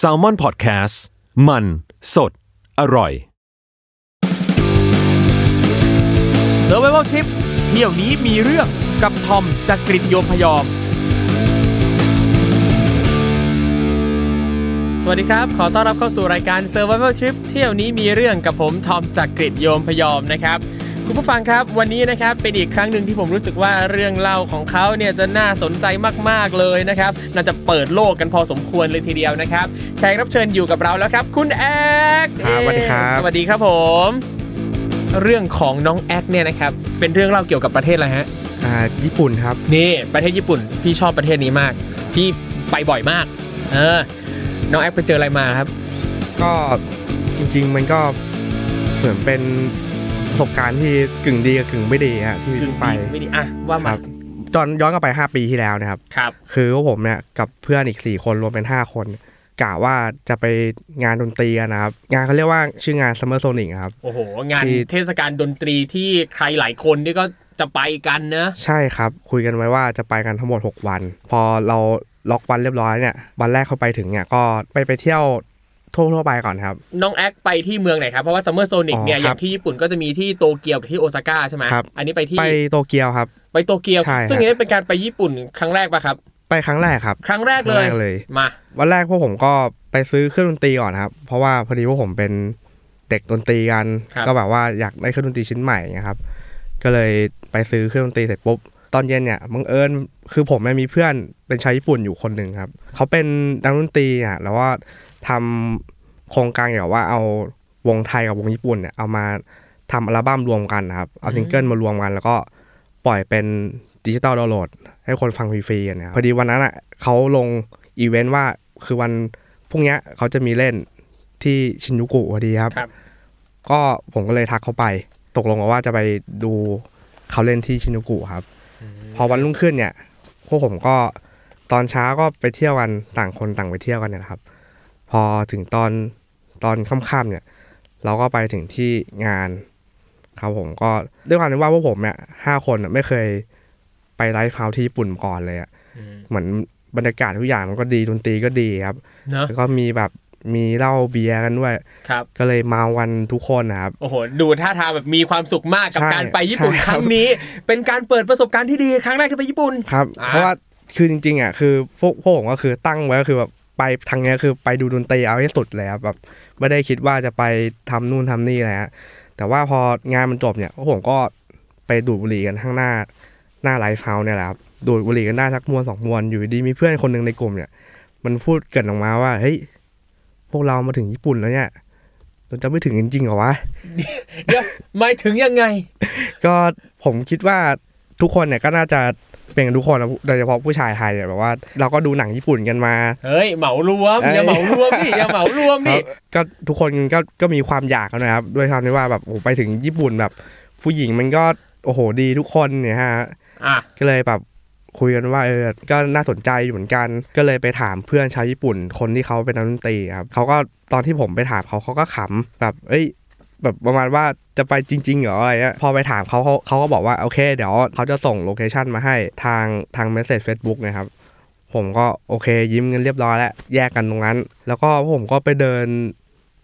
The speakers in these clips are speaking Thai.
s a l ม o n PODCAST มัน สด อร่อย s u r v i v a l Trip เที่ยวนี้มีเรื่องกับทอมจากกรีฑโยมพยอม สวัสดีครับ ขอต้อนรับเข้าสู่รายการ Survival Trip เที่ยวนี้มีเรื่องกับผมทอมจากกรีฑโยมพยอมนะครับ คุณผู้ฟังครับวันนี้นะครับเป็นอีกครั้งหนึ่งที่ผมรู้สึกว่าเรื่องเล่าของเขาเนี่ยจะน่าสนใจมากๆเลยนะครับน่าจะเปิดโลกกันพอสมควรเลยทีเดียวนะครับแขกรับเชิญอยู่กับเราแล้วครับ คุณแอกครับสวัสดีครับ สวัสดีครับผม เรื่องของน้องแอกเนี่ยนะครับเป็นเรื่องเล่าเกี่ยวกับประเทศอะไรฮะอ่าญี่ปุ่นครับนี่ประเทศญี่ปุ่นพี่ชอบประเทศนี้มาก พี่ไปบ่อยมากเออน้องแอปไปเจออะไรมาครับ ก็จริง ๆ มันก็เหมือนเป็น ประสบการณ์ที่กึ่งดีกับกึ่งไม่ดีฮะที่กึ่งไปดีไม่ดีอะว่าคมารับตอนย้อนกลับไป 5 ปีที่แล้วนะครับครับ คือพวกผมเนี่ยกับเพื่อนอีก 4 คนรวมเป็น 5 คนกะว่าจะไปงานดนตรีกันนะครับ งานเขาเรียกว่าชื่องาน Summer Sonic ครับ โอ้โห งานที่เทศกาลดนตรีที่ใครหลายคนนี่ก็จะไปกันนะใช่ครับ คุยกันไว้ว่าจะไปกันทั้งหมด 6 วัน พอเราล็อกวันเรียบร้อยเนี่ย วันแรกเข้าไปถึงเนี่ยก็ไปไปเที่ยว ทั่วๆไปก่อนครับ น้องแอคไปที่เมืองไหนครับ เพราะว่า Summer Sonic อ๋อเนี่ยครับอย่างที่ญี่ปุ่นก็จะมีที่โตเกียวกับที่โอซาก้าใช่ไหมครับอันนี้ไปที่ไปโตเกียวครับ ไปโตเกียวใช่ครับซึ่งอันนี้เป็นการไปญี่ปุ่นครั้งแรกปะครับ ไปครั้งแรกครับ ครั้งแรกครั้เลงยแรกเลยมา วันแรกพวกผมก็ไปซื้อเครื่องดนตรีก่อนครับ เพราะว่าพอดีพวกผมเป็นเด็กดนตรีกันครับก็แบบว่าอยากได้เครื่องดนตรีชิ้นใหม่นะครับ ก็เลยไปซื้อเครื่องดนตรีเสร็จปุ๊บ ตอนเย็นเนี่ยบังเอิญคือผมเนี่ยมีเพื่อนเป็นชาวญี่ปุ่นอยู่คนหนึ่งครับเขาเป็นนักดนตรีอะแล้วว่าทำโครงการเกี่ยวกับว่าเอาวงไทยกับวงญี่ปุ่นเนี่ยเอามาทำอัลบั้มรวมกันนะครับเอาซิงเกิลมารวมกัน แล้วก็ปล่อยเป็น digital download ให้คนฟังฟรีๆกันนะครับพอดีวันนั้นอะเขาลงอีเวนต์ว่าคือวันพรุ่งเนี้ยเขาจะมีเล่นที่ชินจูกุพอดีครับครับ ก็ผมก็เลยทักเขาไป ตกลงกันว่าจะไปดูเขาเล่นที่ชินจูกุครับ พอวันรุ่งขึ้นเนี่ยพวกผมก็ตอนเช้าก็ไปเที่ยวกันต่างคนต่างไปเที่ยวกันเนยนะครับ พอถึงตอนตอนค่ำๆเนี่ย เราก็ไปถึงที่งานครับผมก็ด้วยความที่ว่าพวกผมเนี่ยห้าคนน่ะไม่เคยไปไลฟ์เฮาส์ที่ญี่ปุ่นมาก่อนเลยอะเหมือนบรรยากาศทุกอย่างมันก็ดีดนตรีก็ดีครับเนอะแล้วก็มีแบบ มีเหล้าเบียร์กันด้วยครับก็เลยเมาวันทุกคนนะครับโอ้โหดูท่าทางแบบมีความสุขมากกับใช่การไปญี่ปุ่นใช่ครั้งนี้ เป็นการเปิดประสบการณ์ที่ดีครั้งแรกที่ไปญี่ปุ่นครับอ่าเพราะว่าคือจริงๆอะคือพวกพวกผมก็คือตั้งไว้ก็คือแบบไปทางเนี้ยคือไปดูดนตรีเอาให้สุดเลยครับแบบไม่ได้คิดว่าจะไปทำนู่นทำนี่อะไรฮะแต่ว่าพองานมันจบเนี่ยพวกผมก็ไปดูดบุหรี่กันข้างหน้าหน้า live house เนี่ยแหละครับดูดบุหรี่กันได้สักมวนสองมวนอยู่ดีมีเพื่อนคนหนึ่งในกลุ่มเนี่ย มันพูดเกริ่นออกมาว่าเฮ้ย พวกเรามาถึงญี่ปุ่นแล้วเนี่ยเราจะไม่ถึงจริงๆเหรอวะเดี๋ยวหมายถึงยังไง ก็ผมคิดว่าทุกคนเนี่ยก็น่าจะเป็นกันทุกคนนะโดยเฉพาะผู้ชายไทยเนี่ยแบบว่า เราก็ดูหนังญี่ปุ่นกันมาเฮ้ยเหมารวมเอ้ยอย่าเหมารวมดิอย่าเหมารวมคดิรับก็ทุกคนก็ก็มีความอยากกันนะครับด้วยความที่ว่าแบบโอ้โหไปถึงญี่ปุ่นแบบ ผู้หญิงมันก็โอ้โหดีทุกคนเนี่ยฮะอะก็เลยแบบ คุยกันว่าเออ ก็น่าสนใจอยู่เหมือนกัน ก็เลยไปถามเพื่อนชาวญี่ปุ่น คนที่เขาเป็นนักดนตรีครับเขาก็ตอนที่ผมไปถามเขาเขาก็ขำแบบ เอ้ย แบบประมาณว่าจะไปจริงๆเหรออะไรเงี้ยพอไปถามเขาเขาเขาก็บอกว่าโอเค เดี๋ยวเขาจะส่ง location มาให้ทางทาง message เฟซบุ๊กนะครับผมก็โอเคยิ้มกันเรียบร้อยแล้วแยกกันตรงนั้น แล้วก็ผมก็ไปเดิน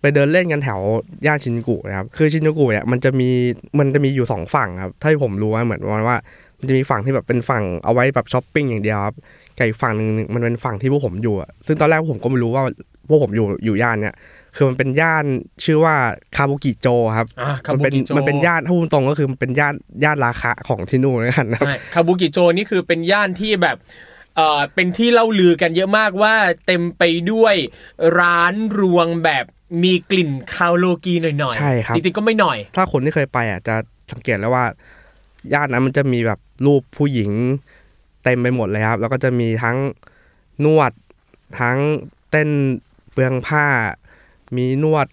ไปเดินเล่นกันแถวย่านชินจูกุนะครับ คือชินจูกุเนี่ยมันจะมีมันจะมีอยู่สองฝั่งครับ ถ้าผมรู้ว่าเหมือนประมาณว่า มันจะมีฝั่งที่แบบเป็นฝั่งเอาไว้แบบช้อปปิ้งอย่างเดียวครับกับอีกฝั่งหนึ่งมันเป็นฝั่งที่พวกผมอยู่อะซึ่งตอนแรกผมก็ไม่รู้ว่าพวกผมอยู่อยู่ย่านเนี่ยคือมันเป็นย่านชื่อว่าคาบุกิโจครับอะคามันบุเป็นกิโจมันเป็นย่านถ้าพูดตรงก็คือมันเป็นย่านย่านราคาของที่นู่นแล้วกันนะครับใช่คาบุกิโจนี่คือเป็นย่านที่แบบเอ่อเป็นที่เล่าลือกันเยอะมากว่าเต็มไปด้วยร้านรวงแบบมีกลิ่นคาวโลกีหน่อยๆใช่ครับจริงๆก็ไม่หน่อย ถ้าคนที่เคยไปอะจะสังเกตแล้วว่า ย่านนั้นมันจะมีแบบรูปผู้หญิงเต็มไปหมดเลยครับ แล้วก็จะมีทั้งนวดทั้งเต้นเปลืองผ้า มีนวด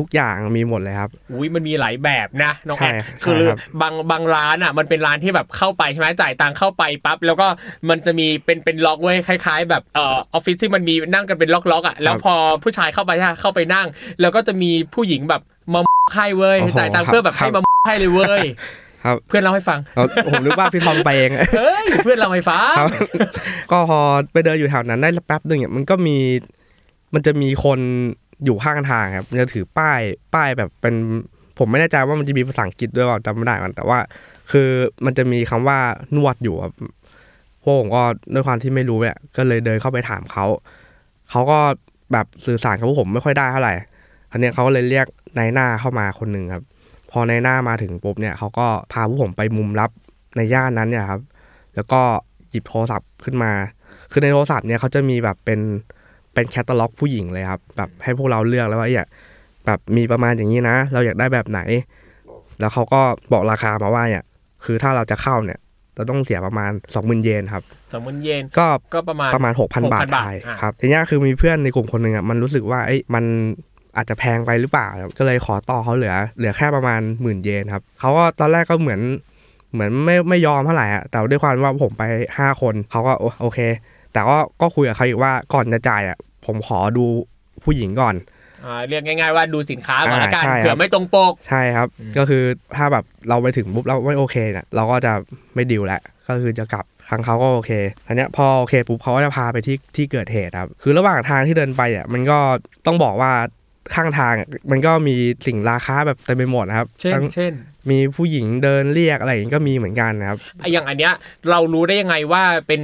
ทุกอย่างมีหมดเลยครับ อุ้ยมันมีหลายแบบนะน้องใช่แอดใช่คือครับบางบางร้านอะ มันเป็นร้านที่แบบเข้าไปใช่ไหมจ่ายตังค์เข้าไปปั๊บแล้วก็มันจะมีเป็นเป็นล็อกไว้คล้าย ๆ แบบเอ่อออฟฟิศที่มันมีนั่งกันเป็นล็อกๆอะแล้วพอผู้ชายเข้าไปใช่ไหมเข้าไปนั่ง แล้วก็จะมีผู้หญิงแบบมาให้เว้ยโอ้โหจ่ายตังค์เพื่อแบบครับให้มาให้เลยเว้ย ครับเพื่อนเล่าให้ฟังเอาผมนึกว่าพี่ทอมไปเองเฮ้ยเพื่อนเล่าให้ฟังครับก็พอไปเดินอยู่แถวนั้นได้แป๊บหนึ่งเนี่ยมันก็มี มันจะมีคนอยู่ข้างทางครับมันจะถือป้ายป้ายแบบเป็นผมไม่แน่ใจว่ามันจะมีภาษาอังกฤษด้วยเปล่าจำไม่ได้มันแต่ว่า คือมันจะมีคำว่านวดอยู่ครับพวกผมก็ด้วยความที่ไม่รู้เนี่ยก็เลยเดินเข้าไปถามเขาเขาก็แบบสื่อสารกับพวกผมไม่ค่อยได้เท่าไหร่ทีเนี้ยเขาก็เลยเรียกนายหน้าเข้ามาคนหนึ่งครับ พอนายหน้ามาถึงปุ๊บเนี่ยเขาก็พาพวกผมไปมุมลับในย่านนั้นเนี่ยครับ แล้วก็หยิบโทรศัพท์ขึ้นมา คือในโทรศัพท์เนี่ยเขาจะมีแบบเป็นเป็นแคตตาล็อกผู้หญิงเลยครับ แบบให้พวกเราเลือกแล้วว่าอยากแบบมีประมาณอย่างนี้นะ เราอยากได้แบบไหน แล้วเขาก็บอกราคามาว่าเนี่ย คือถ้าเราจะเข้าเนี่ย เราต้องเสียประมาณ20,000เยนครับสองหมื่นเยนก็ก็ประมาณประมาณ6,000บาท6,000ไทยอะครับทีนี้คือมีเพื่อนในกลุ่มคนหนึ่งอะมันรู้สึกว่าเอ้ยมัน อาจจะแพงไปหรือเปล่าครับก็เลยขอต่อเขาเหลือ เหลือแค่ประมาณหมื่นเยนครับเขาก็ตอนแรกก็เหมือนเหมือนไม่ไม่ยอมเท่าไหร่อะแต่ด้วยความว่าผมไปห้าคนเขาก็โอโอเค แต่ก็ก็คุยกับเขาอีกว่าก่อนจะจ่ายอะผมขอดูผู้หญิงก่อนอ่าเรียกง่ายๆว่าดูสินค้าก่อนละกันอ่าใช่ครับเผื่อไม่ตรงปก ใช่ครับ ก็คือถ้าแบบเราไปถึงปุ๊บเราไม่โอเคเนี่ยเราก็จะไม่ดิวแล้วก็คือจะกลับครั้งเขาก็โอเคทีเนี้ยพอโอเคปุ๊บเขาก็จะพาไปที่ที่เกิดเหตุครับ คือระหว่างทางที่เดินไปอะมันก็ต้องบอกว่า ข้างทางอะมันก็มีสิ่งราคาแบบเต็มไปหมดนะครับ เช่นทั้งเช่น มีผู้หญิงเดินเรียกอะไรอย่างนี้ก็มีเหมือนกันนะครับไอ้อย่างอันเนี้ยเรารู้ได้ยังไงว่าเป็น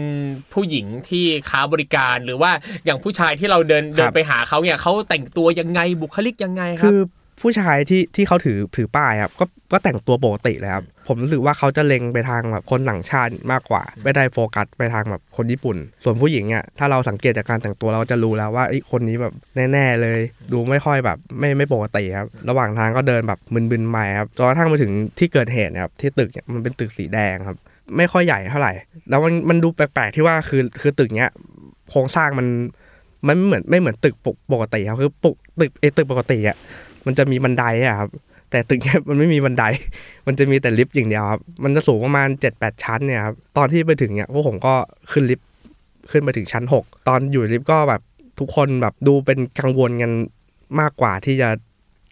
ผู้หญิงที่ค้าบริการหรือว่าอย่างผู้ชายที่เราเดินเดินไปหาเขาเนี่ยเขาแต่งตัวยังไงบุคลิกยังไงครัคืบอ ผู้ชายที่ที่เขาถือถือป้ายครับก็ก็แต่งตัวปกติเลยครับผมรู้สึกว่าเขาจะเล็งไปทางแบบคนต่างชาติมากกว่า ไม่ได้โฟกัสไปทางแบบคนญี่ปุ่น ส่วนผู้หญิงเนี่ยถ้าเราสังเกตจากการแต่งตัวเราจะรู้แล้วว่าไอ้ยคนนี้แบบแน่ๆเลย ดูไม่ค่อยแบบไม่ไม่ปกติครับระหว่างทางก็เดินแบบมึนๆไปครับจนกระทั่งไปถึงที่เกิดเหตุเนะครับที่ตึกเนี่ยมันเป็นตึกสีแดงครับ ไม่ค่อยใหญ่เท่าไหร่ แล้วมันมันดูแปลกๆที่ว่าคือคือตึกเนี้ยโครงสร้างมันมันไม่เหมือนไม่เหมือนตึกปกปกติครับคือปกตึกไอตึกปกติอะ มันจะมีบันไดอะครับ แต่ตึกเนี้ยมันไม่มีบันได มันจะมีแต่ลิฟต์อย่างเดียวครับ มันจะสูงประมาณ7จ็ดแปดชั้นเนี่ยครับ ตอนที่ไปถึงเนี่ยพวกผมก็ขึ้นลิฟต์ขึ้นไปถึงชั้น 6 ตอนอยู่ลิฟต์ก็แบบทุกคนแบบดูเป็นกังวลกันมากกว่าที่จะ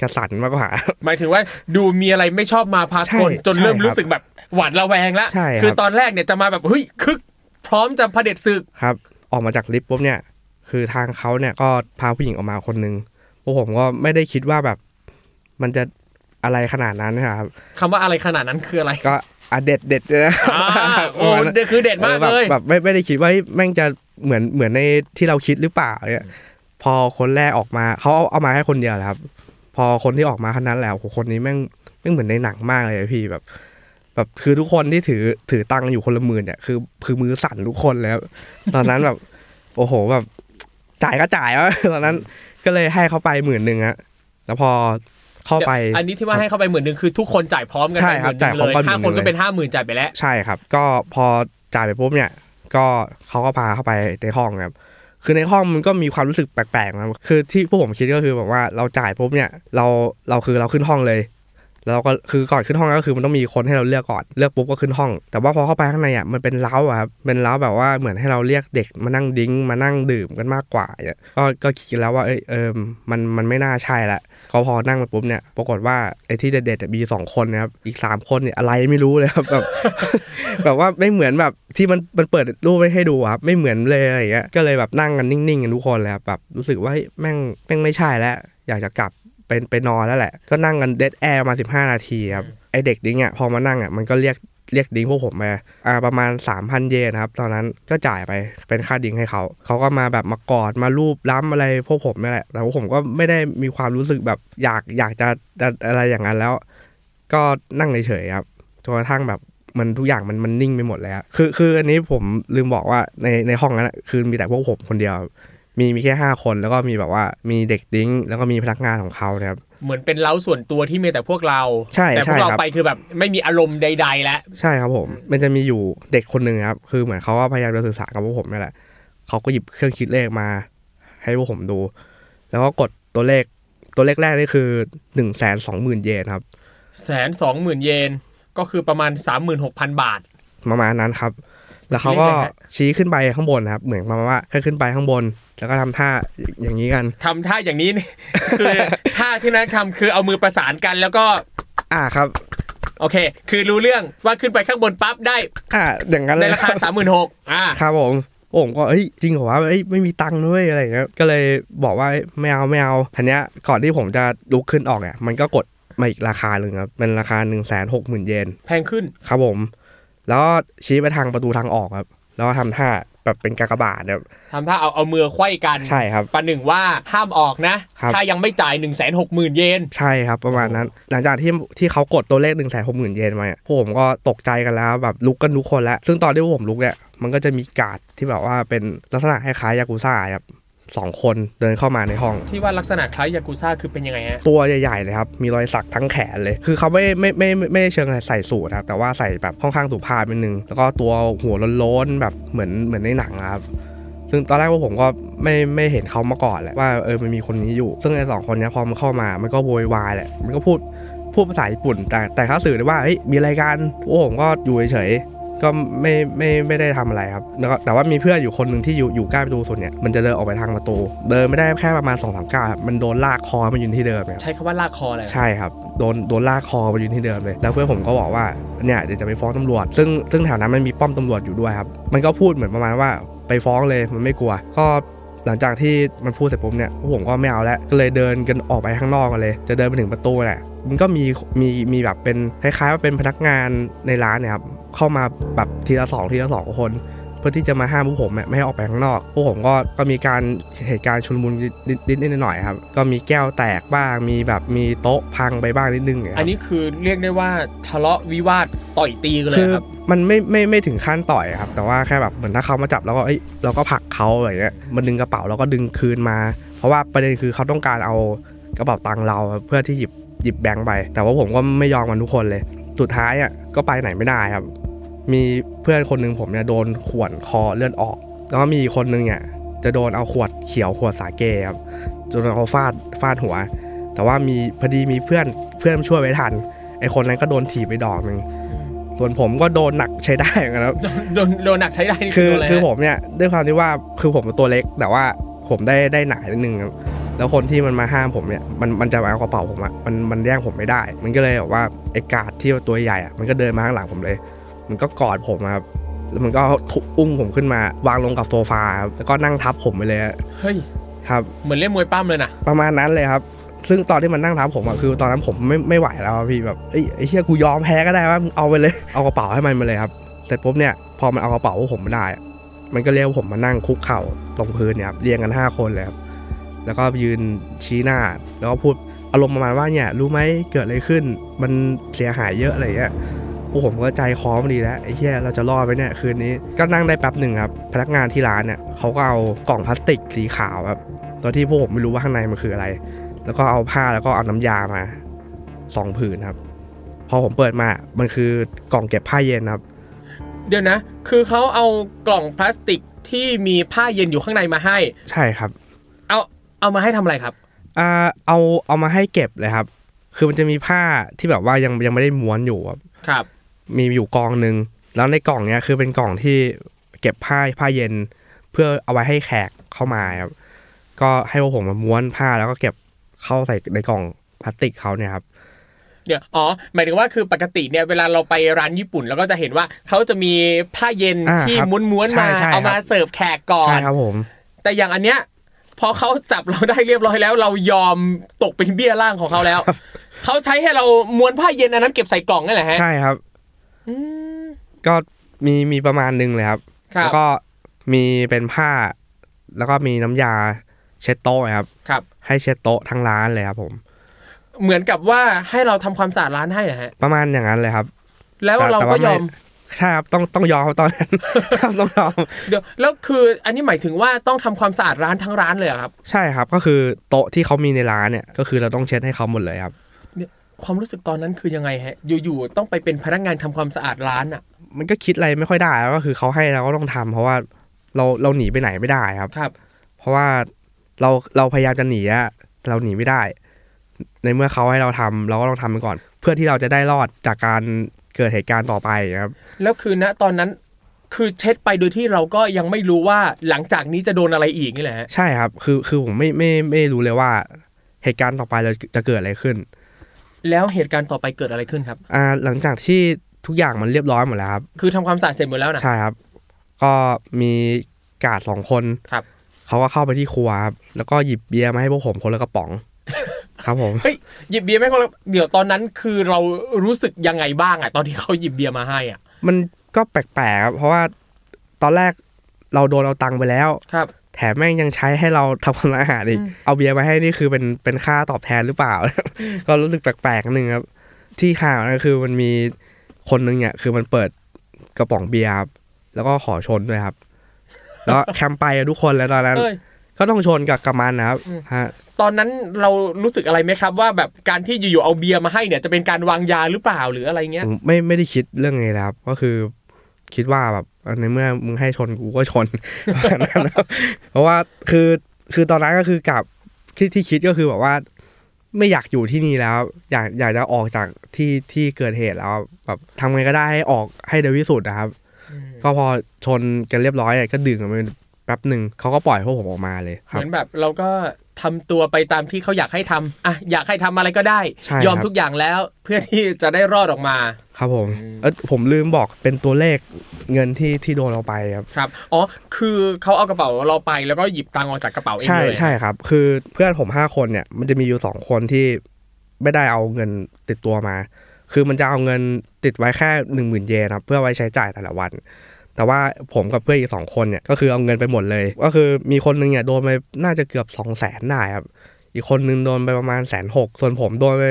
กระสันมากกว่า หมายถึงว่าดูมีอะไรไม่ชอบมาพากลใช่จนเริ่มใช่ครับรู้สึกแบบหวาดระแวงแล้วใช่ครับคือตอนแรกเนี่ยจะมาแบบเฮ้ยคึก พร้อมจะเผด็จศึกครับ ออกมาจากลิฟต์ปุ๊บเนี่ย คือทางเขาเนี่ยก็พาผู้หญิงออกมาคนนึง พวกผมก็ไม่ได้คิดว่าแบบ มันจะอะไรขนาดนั้นนะครับคำว่าอะไรขนาดนั้นคืออะไรก็อะเด็ดเด็ดเลยนะอ่าโอ้เด็ดคือเด็ดมากแบบเลยแบบไม่ไม่ได้คิดว่าเฮ้ยแม่งจะเหมือนเหมือนในที่เราคิดหรือเปล่าเนี่ยพอคนแรกออกมาเขาเอาเอามาให้คนเดียวแหละครับ พอคนที่ออกมาคนนั้นแล้วโหคนนี้แม่งแม่งเหมือนในหนังมากเลยอะพี่แบบ แบบคือทุกคนที่ถือถือตังค์อยู่คนละหมื่นเนี่ยคือคือมือสั่นทุกคนแล้ว ตอนนั้นแบบ โอ้โหแบบ จ่ายก็จ่ายวะตอนนั้น ก็เลยให้เขาไปหมื่นหนึ่งฮะแล้วพอเข้าไป อันนี้ที่ว่าให้เข้าไปหมื่นหนึ่งคือทุกคนจ่ายพร้อมกันใช่ไปครับหมื่นหนึ่งจ่ายพร้อมกันเลยห้าหมื่นหนึ่งคนก็เป็นเลยห้าหมื่นจ่ายไปแล้ว ใช่ครับ ก็พอจ่ายไปปุ๊บเนี่ย ก็เขาก็พาเข้าไปในห้องครับคือในห้องมันก็มีความรู้สึกแปลกๆนะคือที่พวกผมคิดก็คือแบบว่าเราจ่ายปุ๊บเนี่ย เราเราคือเราขึ้นห้องเลย แล้วเราก็คือก่อนขึ้นห้องก็คือมันต้องมีคนให้เราเลือกก่อนเลือกปุ๊บก็ขึ้นห้อง แต่ว่าพอเข้าไปข้างในอะมันเป็นเล้าอะครับเป็นเล้าแบบว่าเหมือนให้เราเรียกเด็กมานั่งดิ้งมานั่งดื่มกันมากกว่าอะก็ก็คิดแล้วว่าเอ้ยเออมันมันไม่น่าใช่ละก็พอนั่งไปปุ๊บเนี่ยปรากฏว่าไอ้ที่เด็ดๆมีสองคนนะครับอีกสามคนเนี่ยอะไรไม่รู้เลยครับแบบแบบว่าไม่เหมือนแบบที่มันมันเปิดรูปไว้ให้ดูอะครับไม่เหมือนเลยอะไรเงี้ยก็เลยแบบนั่งกันนิ่งๆกันทุกคนเลยครับแบบรู้สึกว่าแม่งแม่งไม่ใช่แล้วอยากจะกลับ เป็นไปนอนแล้วแหละ ก็นั่งกัน dead air มา 15 นาทีครับไอเด็ก drink อะพอมานั่งอะมันก็เรียกเรียก drink พวกผมไปอ่าประมาณ 3,000 เยนครับ ตอนนั้นก็จ่ายไปเป็นค่า drink ให้เขา เขาก็มาแบบมากอดมาลูบคลำอะไรพวกผมนี่แหละ แต่ว่าผมก็ไม่ได้มีความรู้สึกแบบอยากอยากจะจะอะไรอย่างนั้นแล้ว ก็นั่งเฉยๆครับจนกระทั่งแบบมันทุกอย่างมันมันนิ่งไปหมดแล้ว คือคืออันนี้ผมลืมบอกว่าในในห้องนั้นอะคือมีแต่พวกผมคนเดียว มีมีแค่ห้าคนแล้วก็มีแบบว่ามีเด็ก drink แล้วก็มีพนักงานของเขานะครับเหมือนเป็นเลานจ์ส่วนตัวที่มีแต่พวกเราใช่แต่พวกเราใช่ครับไปคือแบบไม่มีอารมณ์ใด ๆ แล้วใช่ครับผม มันจะมีอยู่เด็กคนหนึ่งครับคือเหมือนเขาว่าพยายามจะสื่อสารกับพวกผมนี่แหละเขาก็หยิบเครื่องคิดเลขมา ให้พวกผมดู แล้วก็กดตัวเลขตัวเลขแรกนี่คือหนึ่งแสนสองหมื่นเยนครับแสนสองหมื่นเยนก็คือประมาณสามหมื่นหกพันบาทประมาณนั้นครับ แล้วเขาก็เลขอะไรฮะชี้ขึ้นไปข้างบนนะครับ เหมือนประมาณว่าแค่ขึ้นไปข้างบน แล้วก็ทำท่าอย่างนี้กันทำท่าอย่างนี้นี่คือท่าที่นักทำคือเอามือประสานกันแล้วก็ อ่าครับโอเค คือรู้เรื่องว่าขึ้นไปข้างบนปั๊บได้ อ่าอย่างนั้นในเลยราคาสามหมื่นหกอ่าครับผมผมก็เฮ้ยจริงเหรอวะเฮ้ยไม่มีตังค์ด้วยอะไรอย่างเงี้ยก็เลยบอกว่าไม่เอาไม่เอาทีเนี้ยก่อนที่ผมจะลุกขึ้นออกเนี่ยมันก็กดมาอีกราคาหนึ่งครับเป็นราคา1นึ่งแสนหกหมื่นเยนแพงขึ้นครับผม แล้วก็ชี้ไปทางประตูทางออกครับ แล้วก็ทำท่าแบบเป็นกากบาทครับทำท่าเอาเอามือไขว้กันใช่ครับประหนึ่งว่าห้ามออกนะครับถ้ายังไม่จ่าย1นึ่งแสนหกหมื่นเยนใช่ครับประมาณนั้น หลังจากที่ที่เขากดตัวเลข1นึ่งแสนหกหมื่นเยนมาเนี่ยพวกผมก็ตกใจกันแล้วแบบลุกกันทุกคนแล้ว ซึ่งตอนที่พวกผมลุกเนี่ยมันก็จะมีการ์ดที่แบบว่าเป็นลักษณะคล้ายๆยากุซ่าครับ สองคนเดินเข้ามาในห้อง ที่ว่าลักษณะคล้ายยากุซ่าคือเป็นยังไงฮะตัวใหญ่ๆเลยครับมีรอยสักทั้งแขนเลย คือเขาไม่ไม่ไม่ไม่ไม่ได้เชิงใส่สูทนะครับแต่ว่าใส่แบบค่อนข้างสุภาพนิดนึงแล้วก็ตัวหัวโล้นๆแบบเหมือนเหมือนในหนังอะครับซึ่งตอนแรกพวกผมก็ไม่ไม่เห็นเขามาก่อนแหละว่าเออมันมีคนนี้อยู่ ซึ่งไอ้สองคนเนี้ยพอมันเข้ามามันก็โวยวายแหละมันก็พูดพูดภาษาญี่ปุ่น แต่แต่เขาสื่อได้ว่าเฮ้ยมีอะไรกันพวกผมก็อยู่เฉยๆ ก็ไม่ไม่ไม่ได้ทำอะไรครับแล้วก็แต่ว่ามีเพื่อนอยู่คนหนึ่งที่อยู่อยู่ใกล้ประตูสุดเนี่ยมันจะเดินออกไปทางประตูเดินไม่ได้แค่ประมาณ2อสามก้าวครับมันโดนลากคอมายืนที่เดิมเนี่ยใช้คำว่าลากคอเลยใช่ครับโดนโดนลากคอมายืนที่เดิมเลย แล้วเพื่อนผมก็บอกว่าเนี่ยเดี๋ยวจะไปฟ้องตำรวจ ซึ่งซึ่งแถวนั้นมันมีป้อมตำรวจอยู่ด้วยครับมันก็พูดเหมือนประมาณว่าไปฟ้องเลยมันไม่กลัว ก็หลังจากที่มันพูดเสร็จปุ๊บเนี่ยพวกผมก็ไม่เอาแล้วก็เลยเดินกันออกไปข้างนอกกันเลย จะเดินไปถึงประตูแหละมันก็มีมีมีแบบเป็นคล้ายๆว่าเป็นพนักงานในร้านเนี่ยครับ เข้ามาแบบทีละสองทีละสองคน เพื่อที่จะมาห้ามพวกผมเนี่ยไม่ให้ออกไปข้างนอกพวกผมก็ก็มีการเหตุการณ์ชุลมุนนิดนิดนิดหน่อยๆครับ ก็มีแก้วแตกบ้างมีแบบมีโต๊ะพังไปบ้างนิดนึงอย่างเงี้ยคอัรันบนี้คือเรียกได้ว่าทะเลาะวิวาทต่อยตีกันเลยคือครับมันไม่ไม่ไม่ถึงขั้นต่อยครับ แต่ว่าแค่แบบเหมือนถ้าเขามาจับแล้วก็เอ้ยเราก็ผลักเขาอะไรเงี้ยมันดึงกระเป๋าแล้วก็ดึงคืนมา เพราะว่าประเด็นคือเขาต้องการเอากระเป๋าตังค์เราเพื่อที่หยิบหยิบแบงค์ไป แต่ว่าผมก็ไม่ยอมมันทุกคนเลย สุดท้ายอะก็ไปไหนไม่ได้ครับ มีเพื่อนคนหนึ่งผมเนี่ยโดนข่วนคอเลือดออก แล้วก็มีคนหนึ่งเนี่ยจะโดนเอาขวดเขียวขวดสาเกครับจนเอาฟาดฟาดหัว แต่ว่ามีพอดีมีเพื่อนเพื่อนช่วยไว้ทันไอคนนั้นก็โดนถีบไปดอกหนึ่งส่วนผมก็โดนหนักใช้ได้เหมือนกันครับโดนโดนหนักใช้ได้นี่คือโดนอะไรคือฮะผมเนี่ยด้วยความที่ว่าคือผมเป็นตัวเล็ก แต่ว่าผมได้ได้หนานิดนึงครับ แล้วคนที่มันมาห้ามผมเนี่ยมันมันจะมาเอากระเป๋าผมอะมันมันแย่งผมไม่ได้ มันก็เลยแบบว่าไอ้การ์ดที่ตัวใหญ่อะมันก็เดินมาข้างหลังผมเลย มันก็กอดผมอะครับแล้วมันก็ทุบอุ้มผมขึ้นมาวางลงกับโซฟาครับแล้วก็นั่งทับผมไปเลยอะเฮ้ยครับเหมือนเล่นมวยปั้มเลยนะประมาณนั้นเลยครับ ซึ่งตอนที่มันนั่งทับผมอะคือ ตอนนั้นผมไม่ไม่ไหวแล้วอะพี่แบบเอ้ยไอ้เฮียกูยอมแพ้ก็ได้ว่ามึงเอาไปเลยเอากระเป๋าให้มันมาเลยครับเสร็จปุ๊บเนี่ยพอมันเอากระเป๋าพวกผมไม่ได้อะมันก็เรียกผมมานั่งคุกเข่าตรงพื้นเนี่ยครับเรียงกันห้าคนเลยครับ แล้วก็ยืนชี้หน้า แล้วก็พูดอารมณ์ประมาณว่าเนี่ยรู้ไหมเกิดอะไรขึ้น มันเสียหายเยอะอะไรเงี้ยพวกผมก็ใจคอมดีแล้วไอ้เหี้ยเราจะรอดไปเนี่ยคืนนี้ก็นั่งได้แป๊บหนึ่งครับพนักงานที่ร้านเนี่ยเขาก็เอากล่องพลาสติกสีขาวครับตอนที่พวกผมไม่รู้ว่าข้างในมันคืออะไร แล้วก็เอาผ้าแล้วก็เอาน้ำยามาสองผืนครับ พอผมเปิดมา มันคือกล่องเก็บผ้าเย็นครับ เดี๋ยวนะ คือเขาเอากล่องพลาสติกที่มีผ้าเย็นอยู่ข้างในมาให้ ใช่ครับ เอาเอามาให้ทำอะไรครับอ่าเอาเอามาให้เก็บเลยครับ คือมันจะมีผ้าที่แบบว่ายังยังไม่ได้ม้วนอยู่ครับครับ มีอยู่กองหนึ่งแล้วในกล่องเนี้ยคือเป็นกล่องที่เก็บผ้าผ้าเย็น เพื่อเอาไว้ให้แขกเข้ามาครับก็ให้พวกผมมาม้วนผ้าแล้วก็เก็บเข้าใส่ในกล่องพลาสติกเขาเนี่ยครับเดี๋ยวอ๋อหมายถึงว่าคือปกติเนี่ยเวลาเราไปร้านญี่ปุ่นเราก็จะเห็นว่าเขาจะมีผ้าเย็นอ่าที่ครับม้วนๆใช่มาใช่เอามาครับเสิร์ฟแขกก่อนใช่ครับผม แต่อย่างอันเนี้ย พอเขาจับเราได้เรียบร้อยแล้ว เรายอมตกเป็นเบี้ยล่างของเขาแล้วเขาใช้ให้เราม้วนผ้าเย็นอันนั้นเก็บใส่กล่องนั่นแหละฮะใช่ครับอืมก็มีมีประมาณหนึงเลยครับครับ แล้วก็มีเป็นผ้า แล้วก็มีน้ำยาเช็ดโต๊ะครับครับ ให้เช็ดโต๊ะทั้งร้านเลยครับผม เหมือนกับว่าให้เราทำความสะอาดร้านให้อะฮะ ประมาณอย่างนั้นเลยครับ แล้วแต่เราแต่ก็ว่ายอมใช่ ครับต้องต้องยอมครับตอนนั้นครับต้องยอมเดี๋ยวแล้วคืออันนี้หมายถึงว่าต้องทำความสะอาดร้านทั้งร้านเลยเหรอครับ ใช่ครับก็คือโต๊ะที่เขามีในร้านเนี่ยก็คือเราต้องเช็ดให้เขาหมดเลยครับความรู้สึกตอนนั้นคือยังไงฮะ อยู่ๆต้องไปเป็นพนักงานทำความสะอาดร้านอะ มันก็คิดอะไรไม่ค่อยได้แล้วก็คือเขาให้เราก็ต้องทำเพราะว่าเราเราหนีไปไหนไม่ได้ครับครับ เพราะว่าเราเราพยายามจะหนีอะเราหนีไม่ได้ ในเมื่อเขาให้เราทำเราก็ต้องทำไปก่อน เพื่อที่เราจะได้รอดจากการ เกิดเหตุการณ์ต่อไปครับ แล้วคือณตอนนั้นคือเช็ดไปโดยที่เราก็ยังไม่รู้ว่าหลังจากนี้จะโดนอะไรอีกนี่แหละฮะใช่ครับ คือคือผมไม่ไม่ไม่รู้เลยว่า เหตุการณ์ต่อไปเราจะเกิดอะไรขึ้น แล้วเหตุการณ์ต่อไปเกิดอะไรขึ้นครับ อ่า หลังจากที่ทุกอย่างมันเรียบร้อยหมดแล้วครับ คือทำความสะอาดเสร็จหมดแล้วนะใช่ครับ ก็มีกาดสองคนครับเขาก็เข้าไปที่ครัวครับแล้วก็หยิบเบียร์มาให้พวกผมคนละกระป๋อง ครับผมเฮ้ยหยิบเบียร์ไม่คนละเดี๋ยวตอนนั้นคือเรารู้สึกยังไงบ้างอะตอนที่เขาหยิบเบียร์มาให้อะ มันก็แปลกๆครับเพราะว่าตอนแรกเราโดนเอาตังค์ไปแล้วครับ แถมแม่งยังใช้ให้เราทำความสะอาดอีกอืมเอาเบียร์มาให้นี่คือเป็นเป็นค่าตอบแทนหรือเปล่า ก็รู้สึกแปลกๆนิดนึงครับ ที่ข่าวนะคือมันมีคนนึงเนี่ยคือมันเปิดกระป๋องเบียร์ครับแล้วก็ขอชนด้วยครับ แล้วแคมป์ไปอะทุกคนแล้วตอนนั้นเอ้ย ก็ต้องชนกับกับมันนะครับอืมฮะตอนนั้นเรารู้สึกอะไรไหมครับ ว่าแบบการที่อยู่ๆเอาเบียร์มาให้เนี่ยจะเป็นการวางยาหรือเปล่าหรืออะไรเงี้ยผมไม่ไม่ได้คิดเรื่องนี้แล้วครับ ก็คือคิดว่าแบบในเมื่อมึงให้ชนกูก็ชน เพราะว่าคือคือตอนนั้นก็คือกับที่ที่คิดก็คือแบบว่า ไม่อยากอยู่ที่นี่แล้ว อยากอยากจะออกจากที่ที่เกิดเหตุแล้วแบบทำไงก็ได้ให้ออกให้เร็วที่สุดนะครับ ก็พอชนกันเรียบร้อยอะก็ดื่มกันไป แป๊บหนึ่งเขาก็ปล่อยพวกผมออกมาเลยคเหรับมือนแบบเราก็ทำตัวไปตามที่เขาอยากให้ทำอะอยากให้ทำอะไรก็ได้ใช่ยอมครับทุกอย่างแล้วเพื่อที่จะได้รอดออกมา ครับผมอืมเออผมลืมบอกเป็นตัวเลขเงินที่ที่โดนเราไปครับครับอ๋อคือเขาเอากระเป๋าเราไปแล้วก็หยิบตังค์ออกจากกระเป๋าเองใช่เลยใช่ครับ คือเพื่อนผมห้าคนเนี่ยมันจะมีอยู่สองคนที่ไม่ได้เอาเงินติดตัวมา คือมันจะเอาเงินติดไว้แค่หนึ่งหมื่นเยนครับเพื่อไว้ใช้จ่ายแต่ละวัน แต่ว่าผมกับเพื่อนอีกสองคนเนี่ยก็คือเอาเงินไปหมดเลย ก็คือมีคนหนึงเนี่ยโดนไปน่าจะเกือบสองแสนได้ครับอีกคนนึงโดนไปประมาณแสนหกส่วนผมโดนไป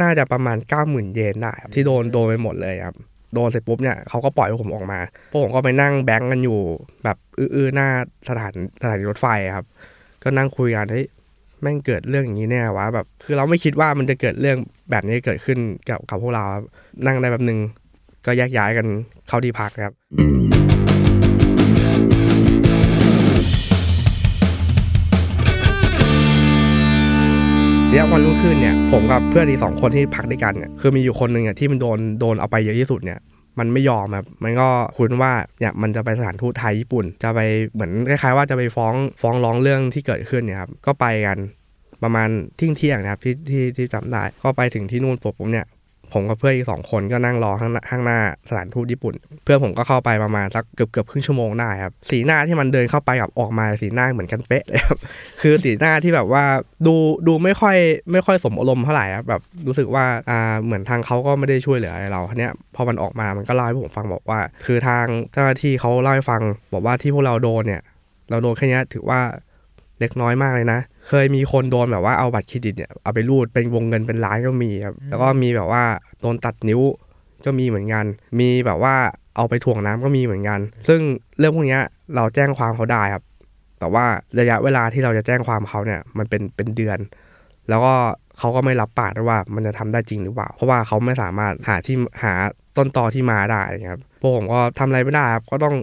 น่าจะประมาณเก้าหมื่นเยนได้ครับที่โดนโดนไปหมดเลยครับโดนเสร็จปุ๊บเนี่ยเขาก็ปล่อยพวกผมออกมาพวกผมก็ไปนั่งแบงก์กันอยู่ แบบอื้อๆหน้าสถานสถานีรถไฟครับ ก็นั่งคุยกันเฮ้ยแม่งเกิดเรื่องอย่างนี้แน่วะแบบ คือเราไม่คิดว่ามันจะเกิดเรื่องแบบนี้เกิดขึ้นกับกับพวกเราครับนั่งได้แบบหนึ่งก็แยกย้ายกันเข้าที่พักครับ วันรุ่งขึ้นเนี่ยผมกับเพื่อนอีกสองคนที่พักด้วยกันเนี่ยคือมีอยู่คนหนึ่งอะที่มันโดนโดนเอาไปเยอะที่สุดเนี่ยมันไม่ยอมครับ มันก็คุยว่าเนี่ยมันจะไปสถานทูตไทยญี่ปุ่น จะไปเหมือนคล้ายๆว่าจะไปฟ้องฟ้องร้องเรื่องที่เกิดขึ้นเนี่ยครับ ก็ไปกันประมาณเที่ยงเที่ยงนะครับที่ที่ที่จำได้ ก็ไปถึงที่นู่นปุ๊บผมเนี่ย ผมกับเพื่อนอีกสองคนก็นั่งรอข้างหน้าข้างหน้าสถานทูตญี่ปุ่น เพื่อนผมก็เข้าไปประมาณสักเกือบเกือบครึ่งชั่วโมงได้ครับสีหน้าที่มันเดินเข้าไปกับออกมาสีหน้าเหมือนกันเป๊ะเลยครับคือสีหน้าที่แบบว่าดูดูไม่ค่อยไม่ค่อยสมอารมณ์เท่าไหร่ครับแบบรู้สึกว่าอ่าเหมือนทางเขาก็ไม่ได้ช่วยเหลืออะไรเราทีเนี้ยพอมันออกมามันก็เล่าให้ผมฟังบอกว่า คือทางเจ้าหน้าที่เขาเล่าให้ฟังบอกว่าที่พวกเราโดนเนี่ย เราโดนแค่นี้ถือว่า เล็กน้อยมากเลยนะ เคยมีคนโดนแบบว่าเอาบัตรเครดิตเนี่ยเอาไปรูดเป็นวงเงินเป็นล้านก็มีครับแล้วก็มีแบบว่าโดนตัดนิ้วก็มีเหมือนกัน มีแบบว่าเอาไปถ่วงน้ำก็มีเหมือนกัน ซึ่งเรื่องพวกเนี้ยเราแจ้งความเขาได้ครับ แต่ว่าระยะเวลาที่เราจะแจ้งความเขาเนี่ยมันเป็นเป็นเดือน แล้วก็เขาก็ไม่รับปากด้วยว่ามันจะทำได้จริงหรือเปล่า เพราะว่าเขาไม่สามารถหาที่หาต้นตอที่มาได้ครับพวกผมก็ทำอะไรไม่ได้ครับ ก็ต้อง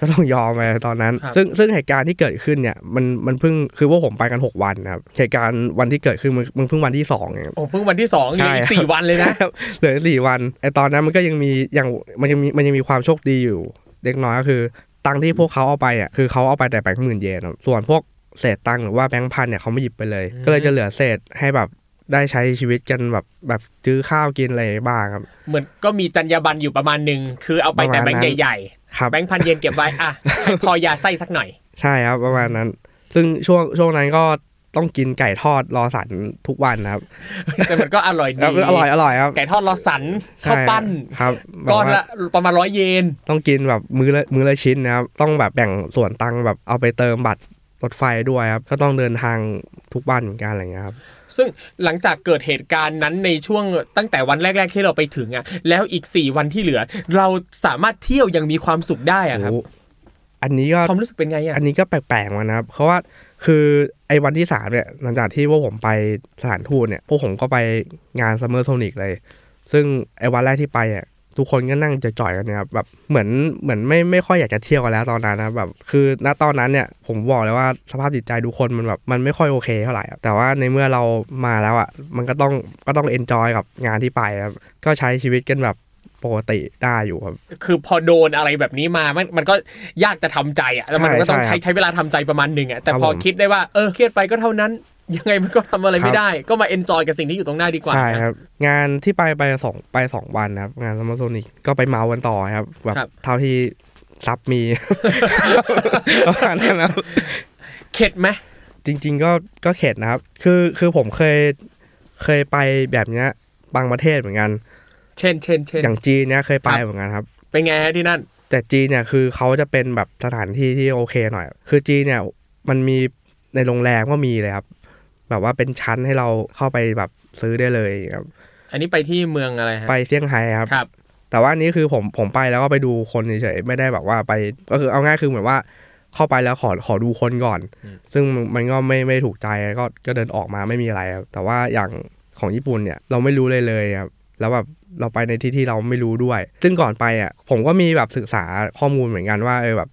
ก็ต้องยอมไปตอนนั้นครับซึ่งซึ่งเหตุการณ์ที่เกิดขึ้นเนี่ยมันมันเพิ่งคือพวกผมไปกัน 6 วันนะครับเหตุการณ์วันที่เกิดขึ้นมันมันเพิ่งวันที่สองเองโอ้เพิ่งวันที่สองเหลืออีกใช่สี่วันเลยนะครับเหลือสี่วันไอตอนนั้นมันก็ยังมีอย่างมันยังมีมันยังมีความโชคดีอยู่ เล็กน้อยก็คือ ตังค์ที่พวกเขาเอาไปอะคือเขาเอาไปแต่แบงค์หมื่นเยนครับส่วนพวกเศษตังค์หรือว่าแบงค์พันเนี่ยเขาไม่หยิบไปเลยอืมก็เลยจะเหลือเศษให้แบบ ได้ใช้ชีวิตกันแบบแบบซื้อข้าวกินอะไรบ้างครับ เหมือนก็มีจรรยาบรรณอยู่ประมาณหนึ่งคือเอาไปแต่แบงค์ใหญ่ๆประมาณนั้นครับแบงค์พันเยนเก็บไว้อะให้พอยาไส้สักหน่อย ใช่ครับประมาณนั้น ซึ่งช่วงช่วงนั้นก็ต้องกินไก่ทอด Lawson ทุกวันนะครับแต่มันก็อร่อยดีแล้วอร่อยอร่อยครับไก่ทอด Lawsonข้าวปั้นใช่ครับแบบก้อนว่าละประมาณร้อยเยนต้องกินแบบมื้อละมื้อละชิ้นนะครับต้องแบบแบ่งส่วนตังค์แบบเอาไปเติมบัตรรถไฟด้วยครับก็ต้องเดินทางทุกวันเหมือนกันอะไรเงี้ยครับ ซึ่งหลังจากเกิดเหตุการณ์นั้นในช่วงตั้งแต่วันแรก ๆ ที่เราไปถึงอะแล้วอีก 4 วันที่เหลือ เราสามารถเที่ยวอย่างมีความสุขได้อะครับโอ้อันนี้ก็ความรู้สึกเป็นไงอะอันนี้ก็แปลกๆเหมือนกันนะครับเพราะว่าคือไอ้วันที่สามเนี่ยหลังจากที่พวกผมไปสถานทูตเนี่ยพวกผมก็ไปงาน Summer Sonic เลย ซึ่งไอ้วันแรกที่ไปอะ ทุกคนก็นั่งจ่อยๆกันนะครับแบบเหมือนเหมือนไม่ไม่ค่อยอยากจะเที่ยวกันแล้วตอนนั้นนะแบบคือณตอนนั้นเนี่ยผมบอกเลยว่าสภาพจิตใจทุกคนมันแบบมันไม่ค่อยโอเคเท่าไหร่อะแต่ว่าในเมื่อเรามาแล้วอะมันก็ต้องก็ต้อง enjoy กับงานที่ไปครับก็ใช้ชีวิตกันแบบปกติได้อยู่ครับ คือพอโดนอะไรแบบนี้มา มันมันก็ยากจะทำใจอะแล้วมันใช่ก็ต้องใช่ใช้ใช้เวลาทำใจประมาณหนึ่งอะแต่ครับพอผมคิดได้ว่าเออเครียดไปก็เท่านั้น ยังไงมันก็ทำอะไรไม่ได้ครับ ก็มา enjoy กับสิ่งที่อยู่ตรงหน้าดีกว่าใช่ครับ งานที่ไปไปสองไปสองวันนะครับ งาน Summer Sonic ก็ไปเมากันต่อครับแบบเท่าที่ซับมีประมาณนั้นครับเข็ดไหมจริง ๆ ก็ก็เข็ดนะครับ คือคือผมเคยเคยไปแบบเนี้ยบางประเทศเหมือนกัน เช่นเช่นเช่นอย่างจีนเนี้ยเคยไปครับเหมือนกันครับ เป็นไงฮะที่นั่น แต่จีนเนี่ยคือเขาจะเป็นแบบสถานที่ที่โอเคหน่อย คือจีนเนี่ยมันมีในโรงแรมก็มีเลยครับ แบบว่าเป็นชั้นให้เราเข้าไปแบบซื้อได้เลยครับอันนี้ไปที่เมืองอะไรฮะไปเซี่ยงไฮ้ครับครับ แต่ว่าอันนี้คือผมผมไปแล้วก็ไปดูคนเฉยๆไม่ได้แบบว่าไปก็คือเอาง่ายคือเหมือนว่าเข้าไปแล้วขอขอดูคนก่อนอืมซึ่งมันก็ไม่ไม่ถูกใจก็ก็เดินออกมาไม่มีอะไรครับแต่ว่าอย่างของญี่ปุ่นเนี่ยเราไม่รู้เลยเลยครับแล้วแบบเราไปในที่ที่เราไม่รู้ด้วย ซึ่งก่อนไปอะผมก็มีแบบศึกษาข้อมูลเหมือนกันว่าเออแบบ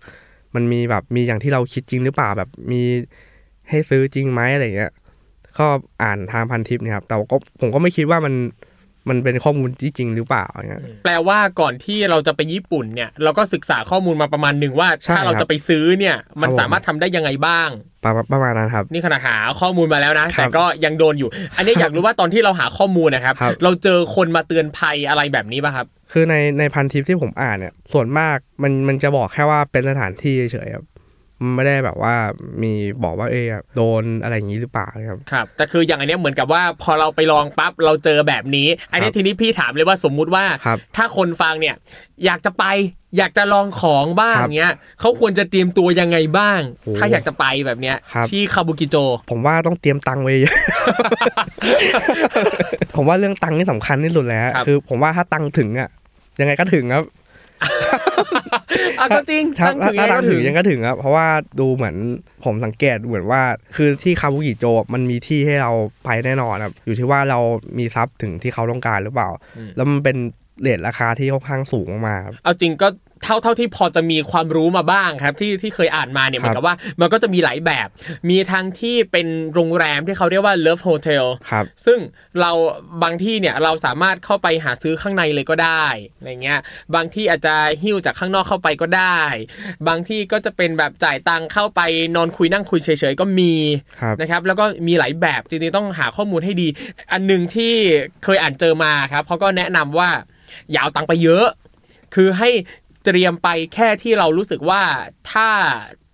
มันมีแบบมีอย่างที่เราคิดจริงหรือเปล่าแบบมีให้ซื้อจริงไหมอะไรเงี้ย ก็อ่านทางพันทิปเนี่ยครับแต่ก็ผมก็ไม่คิดว่ามันมันเป็นข้อมูลที่จริงหรือเปล่าอย่างเงี้ยแปลว่าก่อนที่เราจะไปญี่ปุ่นเนี่ย เราก็ศึกษาข้อมูลมาประมาณหนึ่งว่าใช่ถ้าเราครับจะไปซื้อเนี่ย มันครับผมสามารถทำได้ยังไงบ้างประมาณประมาณนั้นครับ นี่ขนาดหาข้อมูลมาแล้วนะครับแต่ก็ยังโดนอยู่ อันนี้อยากรู้ว่าตอนที่เราหาข้อมูลนะครับครับ เราเจอคนมาเตือนภัยอะไรแบบนี้ป่ะครับ คือในในพันทิปที่ผมอ่านเนี่ย ส่วนมากมันมันจะบอกแค่ว่าเป็นสถานที่เฉยๆครับมัน ไม่ได้แบบว่ามีบอกว่าเออโดนอะไรอย่างนี้หรือเปล่าครับครับแต่คืออย่างอันเนี้ยเหมือนกับว่าพอเราไปลองปั๊บเราเจอแบบนี้ อันนี้ครับทีนี้พี่ถามเลยว่าสมมุติว่าครับถ้าคนฟังเนี่ยอยากจะไปอยากจะลองของบ้างครับเนี้ยเขาควรจะเตรียมตัวยังไงบ้างโอ้ถ้าอยากจะไปแบบเนี้ยครับที่คาบุกิโจ ผมว่าต้องเตรียมตังค์ไว้เยอะผมว่าเรื่องตังค์นี่สำคัญที่สุดเลยฮะครับคือ ผมว่าถ้าตังค์ถึงอะยังไงก็ถึงครับ อะก็จริงถ้าตั้งถึงถ้ายังไงตังก็ค์ถึถึงงยังก็ถึงครับ เพราะว่าดูเหมือนผมสังเกตเหมือนว่า คือที่คาบุกิโจมันมีที่ให้เราไปแน่นอนครับ อยู่ที่ว่าเรามีทรัพย์ถึงที่เขาต้องการหรือเปล่า แล้วมันเป็นเรทราคาที่ค่อนข้างสูงมากๆครับเอาจริงก็ เท่าเท่าที่พอจะมีความรู้มาบ้างครับที่ที่เคยอ่านมาเนี่ยเหมือนกับว่ามันก็จะมีหลายแบบ มีทั้งที่เป็นโรงแรมที่เขาเรียกว่า Love Hotel ครับซึ่งเราบางที่เนี่ยเราสามารถเข้าไปหาซื้อข้างในเลยก็ได้อะไรเงี้ยบางที่อาจจะหิ้วจากข้างนอกเข้าไปก็ได้ บางที่ก็จะเป็นแบบจ่ายตังค์เข้าไปนอนคุยนั่งคุยเฉยๆก็มีครับนะครับแล้วก็มีหลายแบบจริงๆต้องหาข้อมูลให้ดี อันหนึ่งที่เคยอ่านเจอมาครับเขาก็แนะนำว่าอย่าเอาตังค์ไปเยอะ คือให้ เตรียมไปแค่ที่เรารู้สึกว่าถ้า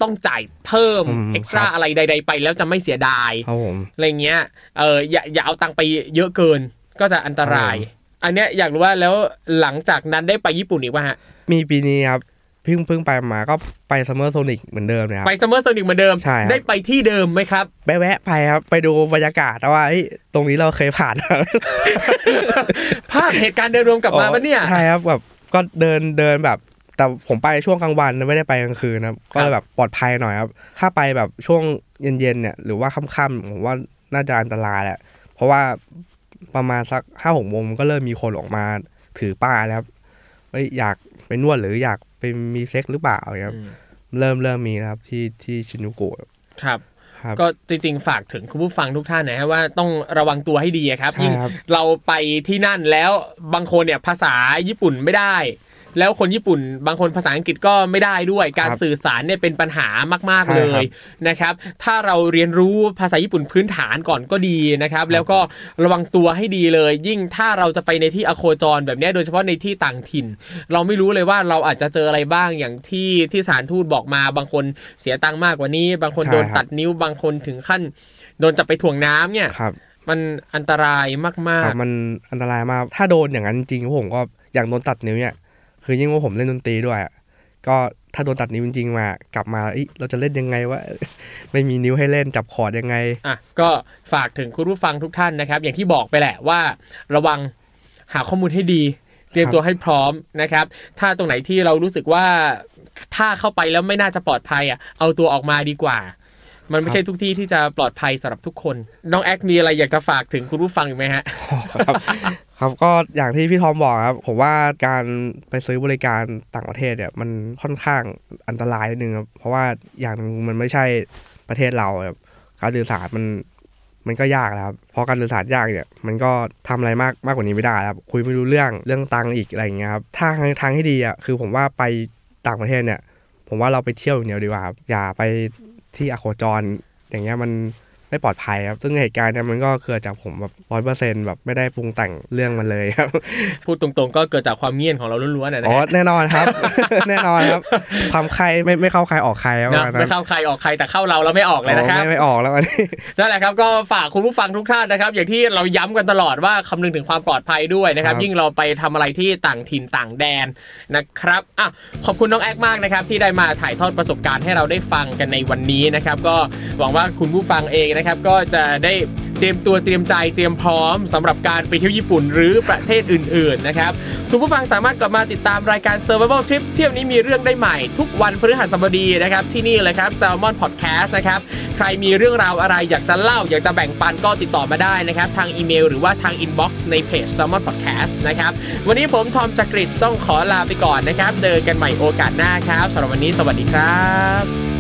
ต้องจ่ายเพิ่มอืมเอ็กซ์ตร้าครับอะไรใด ๆ ไป แล้วจะไม่เสียดายครับผมอะไรเงี้ยเอออย่าอย่าเอาตังค์ไปเยอะเกินก็จะอันตรายครับอันเนี้ยอยากรู้ว่าแล้วหลังจากนั้นได้ไปญี่ปุ่นอีกป่ะฮะ มีปีนี้ครับเพิ่งเพิ่งไปมาก็ไป Summer Sonic เหมือนเดิมเลยครับไป Summer Sonic เหมือนเดิมใช่ครับได้ไปที่เดิมไหมครับไปแวะไปครับ ไปดูบรรยากาศว่าเฮ้ยตรงนี้เราเคยผ่านภาพเหตุการณ์เดิมวนกลับมาปะเนี่ยใช่ครับแบบก็เดินเดินแบบ แต่ผมไปช่วงกลางวันนะไม่ได้ไปกลางคืนนะครับก็เลยแบบปลอดภัยหน่อยครับถ้าไปแบบช่วงเย็นๆเนี่ย หรือว่าค่ำๆผมว่าน่าจะอันตรายแหละเพราะว่าประมาณสักห้าหกโมงมันก็เริ่มมีคนออกมาถือป้ายแล้วครับเอ้ยอยากไปนวดหรืออยากไปมีเซ็กหรือเปล่าครับอืมเริ่มเริ่มมีนะครับที่ที่ชินุโกะครับครับก็จริงๆฝากถึงคุณผู้ฟังทุกท่านนะฮะว่าต้องระวังตัวให้ดีครับใช่ยิ่งครับเราไปที่นั่นแล้วบางคนเนี่ยภาษาญี่ปุ่นไม่ได้ แล้วคนญี่ปุ่นบางคนภาษาอังกฤษก็ไม่ได้ด้วยการสื่อสารเนี่ยเป็นปัญหามากๆใช่เลครัยบนะครับ ถ้าเราเรียนรู้ภาษาญี่ปุ่นพื้นฐานก่อนก็ดีนะครับ แล้วก็ระวังตัวให้ดีเลย ยิ่งถ้าเราจะไปในที่อโคจรแบบเนี้ยโดยเฉพาะในที่ต่างถิ่น เราไม่รู้เลยว่าเราอาจจะเจออะไรบ้างอย่างที่ที่สถารทูตบอกมา บางคนเสียตังค์มากกว่านี้ บางคนใช่โดนครับตัดนิ้วบางคนถึงขั้นโดนจับไปถ่วงน้ำเนี่ยครับมันอันตรายมากครับมันอันตรายมาก ถ้าโดนอย่างนั้นจริงๆผมก็อย่างโดนตัดนิ้วเนี่ย คือยิ่งว่าผมเล่นดนตรีด้วยอะก็ถ้าโดนตัดนิ้วจริงๆมากลับมาเอ้ยเราจะเล่นยังไงวะไม่มีนิ้วให้เล่นจับคอร์ดยังไงอะก็ฝากถึงคุณผู้ฟังทุกท่านนะครับ อย่างที่บอกไปแหละว่า ระวังหาข้อมูลให้ดีเตรียมตัวให้พร้อมนะครับ ถ้าตรงไหนที่เรารู้สึกว่าถ้าเข้าไปแล้วไม่น่าจะปลอดภัยอะเอาตัวออกมาดีกว่า มันไม่ใช่ทุกที่ที่จะปลอดภัยสำหรับทุกคน น้องแอคมีอะไรอยากจะฝากถึงคุณผู้ฟังอีกไหมฮะครับครับก็อย่างที่พี่ทอมบอกครับ ผมว่าการไปซื้อบริการต่างประเทศเนี่ยมันค่อนข้างอันตรายนิดนึงครับเพราะว่าอย่างหนึงมันไม่ใช่ประเทศเราครับการสื่อสารมันมันก็ยากแล้วครับเพราะการสื่อสารยากเนี่ย มันก็ทำอะไรมากมากกว่านี้ไม่ได้แล้วครับ คุยไม่รู้เรื่องเรื่องตังค์อีกอะไรอย่างเงี้ยครับถ้าทางทางที่ดีอะคือผมว่าไปต่างประเทศเนี่ย ผมว่าเราไปเที่ยวอย่างเดียวดีกว่าครับอย่าไป ที่อโคจรอย่างเงี้ยมัน ไม่ปลอดภัยครับ ซึ่งเหตุการณ์เนี้มันก็เกิดจากผมแบบร้อยเปอร์เซ็นต์แบบไม่ได้ปรุงแต่งเรื่องมันเลยครับพูดตรงๆ ก็เกิดจากความเงียบของเราล้วนๆนะอ๋อฮะแน่นอนครับ แน่นอนครับทำใครไม่ไม่เข้าใครออกใครครับนะวันนั้ไม่นเข้าใครออกใครแต่เข้าเราเราไม่ออกเลยนะครับไม่ไม่ออกแล้วอันนี้นั่นแหละครับก็ฝากคุณผู้ฟังทุกท่านนะครับ อย่างที่เราย้ำกันตลอดว่าคำนึงถึงความปลอดภัยด้วยนะครับครับยิ่งเราไปทำอะไรที่ต่างถิ่นต่างแดนนะครับอะขอบคุณน้องแอคมากนะครับที่ได้มาถ่ายทอดประสบการณ์ให้เราได้ฟังกันในวันนี้นะครับก็หวังว่าคุณผู้ฟังเองนะครับก็จะได้เตรียมตัวเตรียมใจเตรียมพร้อมสำหรับการไปเที่ยวญี่ปุ่นหรือประเทศอื่นๆนะครับคุณผู้ฟังสามารถกลับมาติดตามรายการ Survival Trip เที่ยวนี้มีเรื่องได้ใหม่ ทุกวันพฤหัสบดีนะครับที่นี่เลยครับ Salmon Podcast นะครับใครมีเรื่องราวอะไรอยากจะเล่า อยากจะแบ่งปันก็ติดต่อมาได้นะครับทางอีเมลหรือว่าทาง inbox ในเพจ Salmon Podcast นะครับวันนี้ผมทอมจักริดต้องขอลาไปก่อนนะครับ เจอกันใหม่โอกาสหน้าครับสำหรับวันนี้สวัสดีครับ